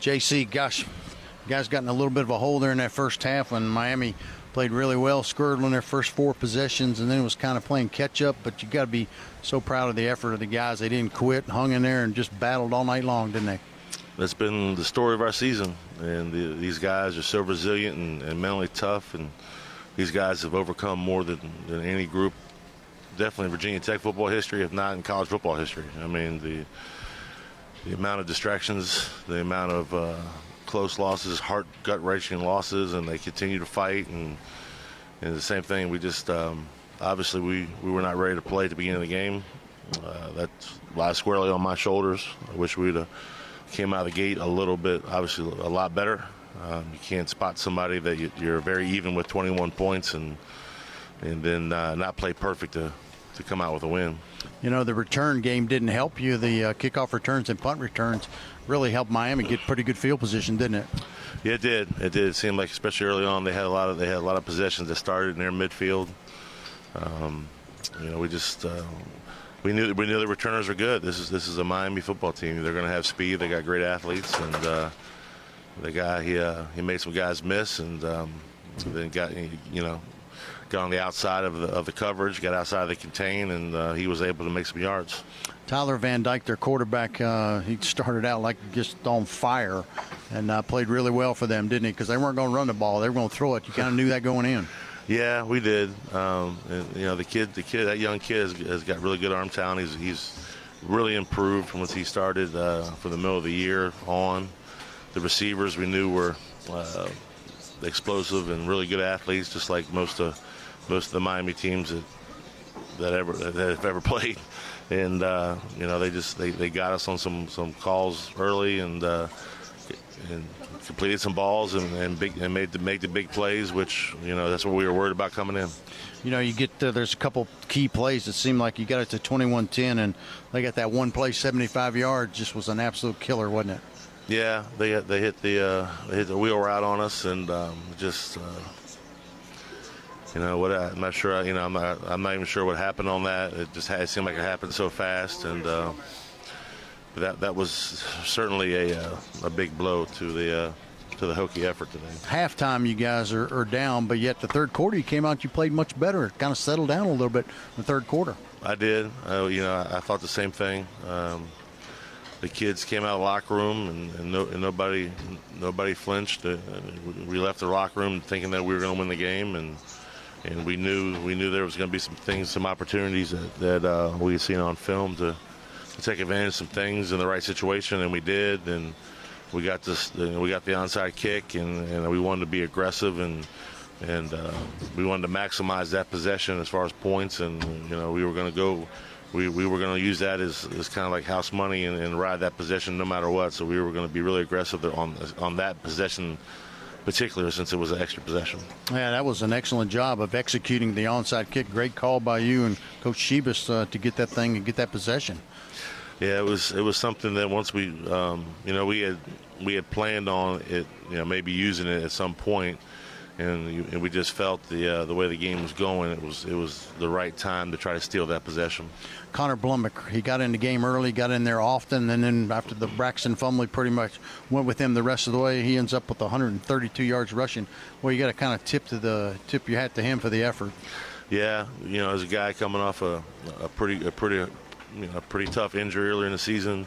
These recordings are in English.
JC, gosh, guys got in a little bit of a hole there in that first half when Miami played really well, scored on their first four possessions, and then was kind of playing catch up. But you got to be so proud of the effort of the guys. They didn't quit, hung in there, and just battled all night long, didn't they? That's been the story of our season, and the, these guys are so resilient and, and, mentally tough, and these guys have overcome more than, than any group, definitely in Virginia Tech football history, if not in college football history. I mean, the the amount of distractions, the amount of uh, close losses, heart gut wrenching losses, and they continue to fight. And, and the same thing, we just um, obviously we, we were not ready to play at the beginning of the game. Uh, that lies squarely on my shoulders. I wish we'd have came out of the gate a little bit, obviously a lot better. Um, you can't spot somebody that you, are very even with 21 points and and then uh, not play perfect to, to come out with a win you know, the return game didn't help you. The uh, kickoff returns and punt returns really helped Miami get pretty good field position, didn't it? Yeah, it did. It did. It seemed like, especially early on, they had a lot of they had a lot of possessions that started near midfield. Um, you know, we just uh, we knew we knew the returners were good. This is this is a Miami football team. They're going to have speed. They got great athletes, and uh, the guy he uh, he made some guys miss, and um, then got you know got on the outside of the, of the coverage, got outside of the contain, and uh, he was able to make some yards. Tyler Van Dyke, their quarterback, uh, he started out like just on fire and uh, played really well for them, didn't he? Because they weren't going to run the ball; they were going to throw it. You kind of knew that going in. Yeah, we did. Um, and, you know, the kid, the kid, that young kid has, has, got really good arm talent. He's he's really improved from what he started uh, from the middle of the year on. The receivers we knew were uh, explosive and really good athletes, just like most of most of the Miami teams that that ever that have ever played. And uh, you know they just they, they got us on some some calls early and uh, and completed some balls and, and big and made the make the big plays, which you know that's what we were worried about coming in. You know, you get uh, there's a couple key plays that seem like you got it to 21-10, and they got that one play 75 yards, just was an absolute killer, wasn't it? Yeah, they they hit the uh, they hit the wheel route on us, and um, just uh, you know what? I'm not sure. You know, I'm not. I'm not even sure what happened on that. It just had, it seemed like it happened so fast, and uh, that that was certainly a uh, a big blow to the. Uh, to the Hokie effort today. Halftime, you guys are, are, down, but yet the third quarter, you came out, you played much better. It kind of settled down a little bit in the third quarter. I did. Uh, you know, I, I, thought the same thing. Um, the kids came out of the locker room and, and, no, and nobody nobody flinched. Uh, we left the locker room thinking that we were going to win the game, and and we knew we knew there was going to be some things, some opportunities that, that uh, we had seen on film to, to, take advantage of some things in the right situation, and we did. And we got this, we got the onside kick, and, and we wanted to be aggressive and and uh, we wanted to maximize that possession as far as points, and you know we were going to go. We, we were going to use that as, as kind of like house money and, and ride that possession no matter what. So we were going to be really aggressive on on that possession particular since it was an extra possession. Yeah, that was an excellent job of executing the onside kick. Great call by you and Coach Shibest uh, to get that thing and get that possession. Yeah, it was it was something that once we, um, you know, we had we had planned on it, you know, maybe using it at some point, and, you, and we just felt the uh, the way the game was going, it was it was the right time to try to steal that possession. Connor Blumrick, he got in the game early, got in there often, and then after the Braxton fumble, pretty much went with him the rest of the way. He ends up with 132 yards rushing. Well, you got to kind of tip to the tip your hat to him for the effort. Yeah, you know, as a guy coming off a, a pretty a pretty you know a pretty tough injury earlier in the season,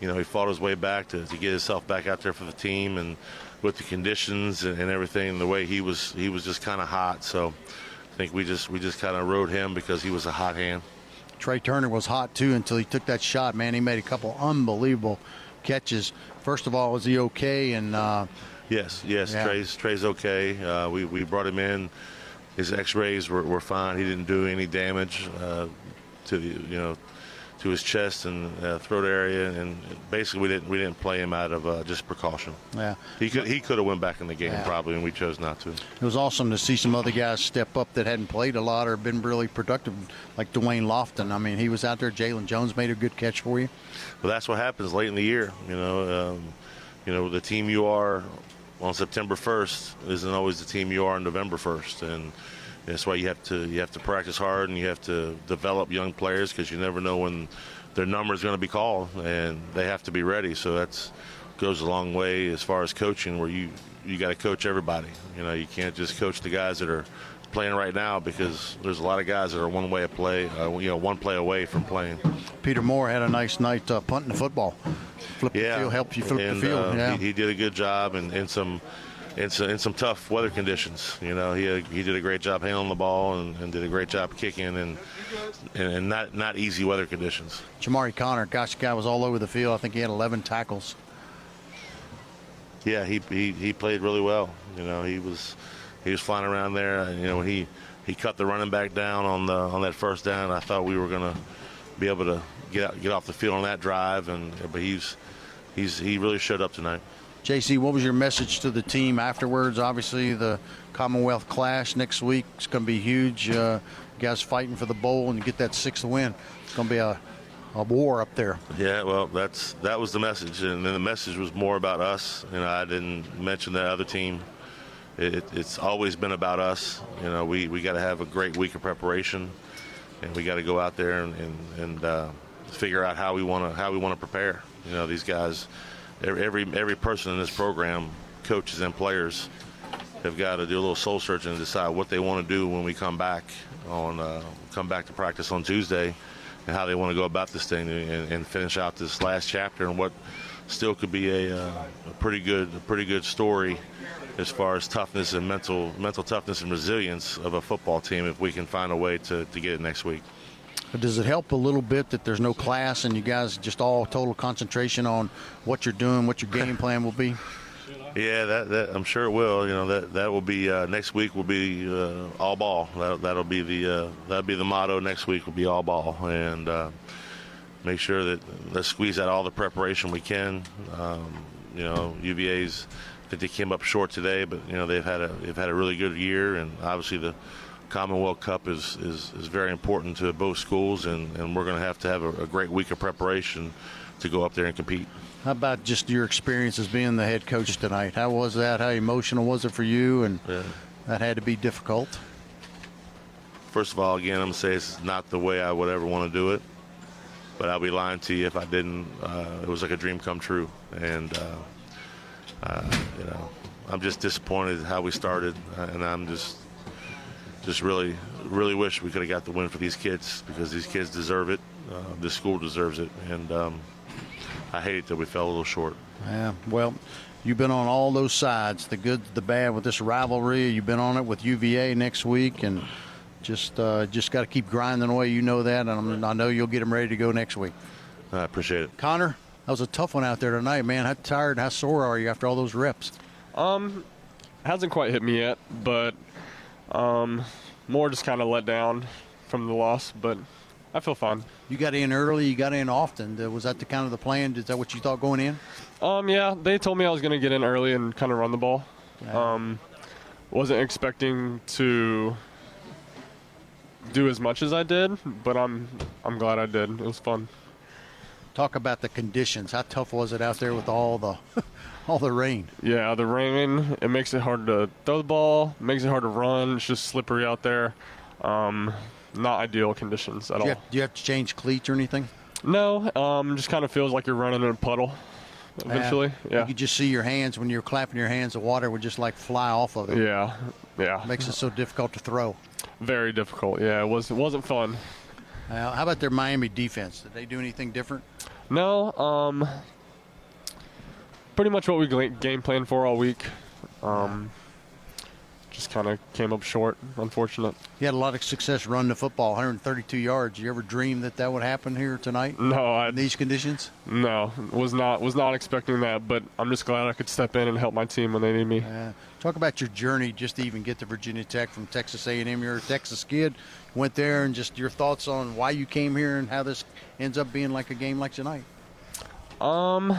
you know, he fought his way back to, to get himself back out there for the team and with the conditions and, and everything, the way he was, he was just kind of hot. So I think we just we just kind of rode him because he was a hot hand. Tré Turner was hot too until he took that shot. Man, he made a couple unbelievable catches. First of all, was he okay? And uh, yes, yes, yeah. Tré's Tré's okay. Uh, we we brought him in. His X-rays were, were fine. He didn't do any damage uh, to the you know to his chest and uh, throat area, and basically we didn't we didn't play him out of uh, just precaution. Yeah, he could he could have went back in the game yeah. probably, and we chose not to. It was awesome to see some other guys step up that hadn't played a lot or been really productive, like Dwayne Lofton. I mean, he was out there. Jalen Jones made a good catch for you. Well, that's what happens late in the year. You know, um, you know the team you are on September 1st isn't always the team you are on November 1st, and that's why you have to you have to practice hard and you have to develop young players because you never know when their number is going to be called and they have to be ready. So that's goes a long way as far as coaching where you you got to coach everybody. You know, you can't just coach the guys that are playing right now because there's a lot of guys that are one way of play, uh, you know, one play away from playing. Peter Moore had a nice night uh, punting the football. Flip yeah. the field, helped you flip and, the field. Uh, yeah. he, he, did a good job and, and some in some, uh, in some tough weather conditions. You know, he uh, he did a great job handling the ball and, and did a great job kicking and, and, and not not easy weather conditions. Jamari Connor, gosh, the guy was all over the field. I think he had 11 tackles. Yeah, he, he he played really well. You know, he was he was flying around there. Uh, you know, he he cut the running back down on the on that first down. I thought we were going to be able to get out, get off the field on that drive, and but he's he's he really showed up tonight. JC, what was your message to the team afterwards? Obviously, the Commonwealth Clash next week is going to be huge. Uh, guys fighting for the bowl and get that sixth win. It's going to be a, a war up there. Yeah, well, that's that was the message, and then the message was more about us. You know, I didn't mention that other team. It, it's always been about us. You know, we, we got to have a great week of preparation, and we got to go out there and and, and uh, figure out how we want to how we want to prepare. You know, these guys every every person in this program, coaches and players, have got to do a little soul searching and decide what they want to do when we come back on uh, come back to practice on Tuesday, and how they want to go about this thing and, and finish out this last chapter and what still could be a, uh, a pretty good a pretty good story as far as toughness and mental mental toughness and resilience of a football team if we can find a way to, to get it next week. Does it help a little bit that there's no class and you guys just all total concentration on what you're doing, what your game plan will be? Yeah, that, that I'm sure it will. You know that that will be uh, next week. Will be uh, all ball. That, that'll be the uh, that'll be the motto next week. Will be all ball and uh, make sure that let's squeeze out all the preparation we can. Um, you know, UVA's. I think they came up short today, but you know they've had a they've had a really good year, and obviously the Commonwealth Cup is, is, is very important to both schools, and, and we're going to have to have a, a, great week of preparation to go up there and compete. How about just your experience as being the head coach tonight? How was that? How emotional was it for you? And yeah. that had to be difficult. First of all, again, I'm going to say it's not the way I would ever want to do it, but I'll be lying to you if I didn't. Uh, it was like a dream come true, and uh, uh, you know, I'm just disappointed how we started, and I'm just just really, really wish we could have got the win for these kids because these kids deserve it. Uh, this school deserves it, and um, I hate that we fell a little short. Yeah, well, you've been on all those sides, the good, the bad, with this rivalry. You've been on it with UVA next week, and just uh, just got to keep grinding away. You know that, and I'm, i know you'll get them ready to go next week. I appreciate it, Connor. That was a tough one out there tonight, man. How tired, how sore are you after all those reps? Um, hasn't quite hit me yet, but Um, more just kind of let down from the loss, but I feel fine. You got in early. You got in often. Uh, Was that the kind of the plan? Is that what you thought going in? Um, yeah, they told me I was going to get in early and kind of run the ball. Um, wasn't expecting to do as much as I did, but I'm I'm glad I did. It was fun. Talk about the conditions. How tough was it out there with all the all the rain? Yeah, the rain it makes it hard to throw the ball, makes it hard to run. It's just slippery out there. Um, not ideal conditions at Do all. you, have, do you have to change cleats or anything? No, um, just kind of feels like you're running in a puddle. Eventually, You yeah, could just see your hands when you're clapping your hands. The water would just like fly off of it. yeah, yeah. Makes it so difficult to throw. Very difficult. Yeah, it was. It wasn't fun. Uh, how about their Miami defense? Did they do anything different? No, um, pretty much what we game planned for all week. Um, just kind of came up short, unfortunate. You had a lot of success running the football, 132 yards. You ever dream that that would happen here tonight No, I in these conditions? no was not was not expecting that, but I'm just glad I could step in and help my team when they need me. Uh, talk about your journey just to even get to Virginia Tech from Texas A&M. You're a Texas kid, went there, and just your thoughts on why you came here and how this ends up being like a game like tonight. Um,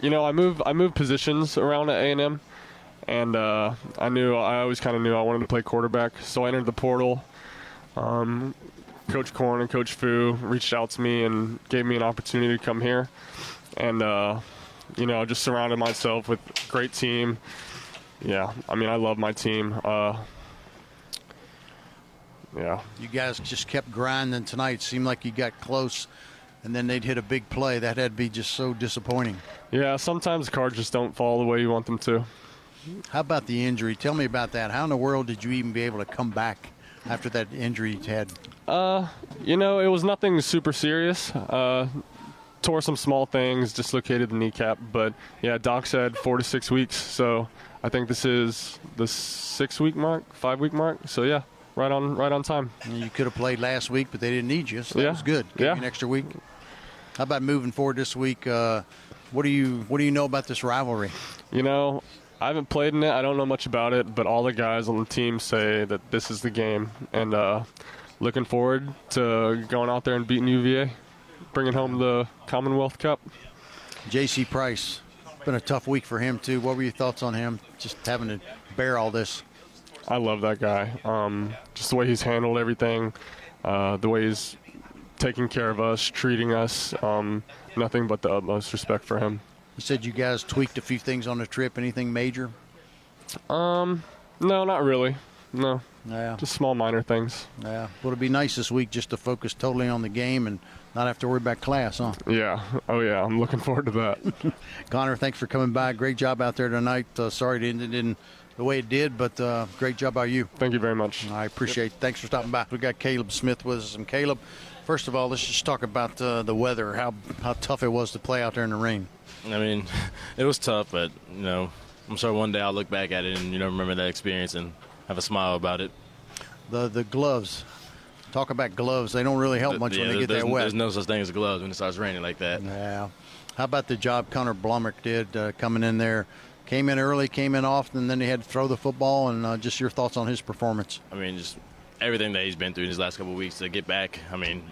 you know, I move I moved positions around at A and M, and uh, I knew I always kind of knew I wanted to play quarterback. So I entered the portal. Um, Coach Korn and Coach Fu reached out to me and gave me an opportunity to come here, and uh, you know, just surrounded myself with great team. Yeah, I mean, I love my team. Uh, yeah, You guys just kept grinding tonight. Seemed like you got close, and then they'd hit a big play. That had to be just so disappointing. yeah. Sometimes cards just don't fall the way you want them to. How about the injury? Tell me about that. How in the world did you even be able to come back after that injury you had? You know, it was nothing super serious. Uh, tore some small things, dislocated the kneecap, but yeah, Doc said four to six weeks. So I think this is the six week mark, five week mark. So yeah, right on, right on time. You could have played last week, but they didn't need you, so that Yeah. was good. Gave Yeah. an extra week. How about moving forward this week? Uh, what do you What do you know about this rivalry? You know, I haven't played in it. I don't know much about it, but all the guys on the team say that this is the game, and uh, looking forward to going out there and beating UVA, bringing home the Commonwealth Cup. J.C. Price. Been a tough week for him too. What were your thoughts on him? Just having to bear all this. I love that guy. Um, just the way he's handled everything, uh, the way he's taking care of us, treating us. Um, nothing but the utmost respect for him. You said you guys tweaked a few things on the trip. Anything major? Um, No, not really. No, Yeah. just small minor things. Yeah. Well, it'd be nice this week just to focus totally on the game and not have to worry about class, huh? Yeah. Oh yeah. I'm looking forward to that. Connor, thanks for coming by. Great job out there tonight. Uh, sorry it ended in the way it did, but uh, great job by you. Thank you very much. I appreciate it. Thanks for stopping by. We got Kaleb Smith with us. And Kaleb, first of all, let's just talk about uh, the weather, how, how tough it was to play out there in the rain. I mean, it was tough, but you know, I'm sure one day I'll look back at it and you know remember that experience and have a smile about it. The the gloves. Talk about gloves. They don't really help much Yeah, when they get that wet. There's no such thing as gloves when it starts raining like that. Yeah. How about the job Connor Blumrick did uh, coming in there? Came in early, came in often, and then he had to throw the football. And uh, just your thoughts on his performance. I mean, just everything that he's been through in his last couple of weeks to get back. I mean,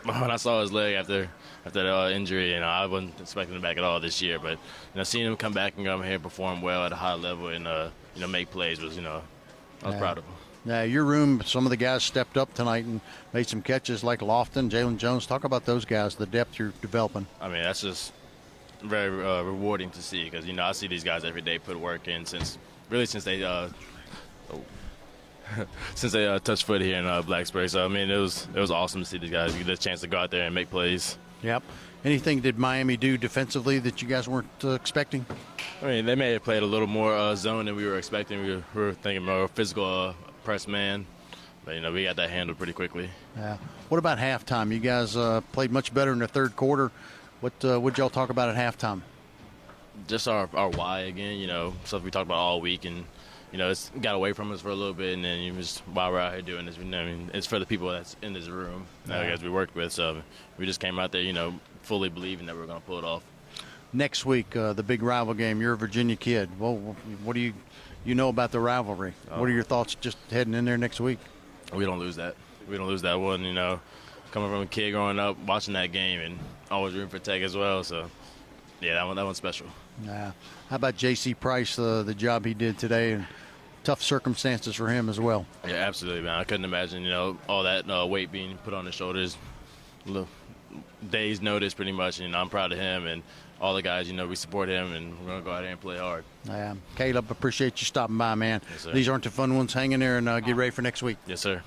when I saw his leg after after the uh, injury, you know, I wasn't expecting him back at all this year. But you know, seeing him come back and come here and perform well at a high level and uh, you know make plays was you know, I was Yeah. proud of him. Now, your room, some of the guys stepped up tonight and made some catches like Lofton, Jalen Jones. Talk about those guys, the depth you're developing. I mean, that's just very uh, rewarding to see because you know I see these guys every day put work in since really since they uh, since they uh, touched foot here in uh, Blacksburg. So I mean, it was it was awesome to see these guys get a chance to go out there and make plays. Yep. Anything did Miami do defensively that you guys weren't uh, expecting? I mean, they may have played a little more uh, zone than we were expecting. We were, we were thinking more physical uh, press man, but you know we got that handled pretty quickly. Yeah. What about halftime? You guys uh, played much better in the third quarter. What uh, would y'all talk about at halftime? just our, our why again, you know, stuff we talked about all week, and you know, it's got away from us for a little bit, and then you just while we're out here doing this, you know, I mean, it's for the people that's in this room, know, Yeah. guys we worked with. So we just came out there, you know, fully believing that we are going to pull it off. Next week, uh, the big rival game. You're a Virginia kid. Well, what do you you know about the rivalry. What are your thoughts just heading in there next week? We don't lose that. We don't lose that one. You know, coming from a kid growing up, watching that game, and always rooting for Tech as well. So, yeah, that one that one's special. Yeah. How about J.C. Price, uh, the job he did today, and tough circumstances for him as well? Yeah, absolutely, man. I couldn't imagine, you know, all that uh, weight being put on his shoulders. Days notice, pretty much. And I'm proud of him and all the guys. You know, we support him, and we're gonna go out there and play hard. Yeah. Kaleb, appreciate you stopping by, man. Yes. These aren't the fun ones. Hang in there and uh, get ready for next week. Yes, sir.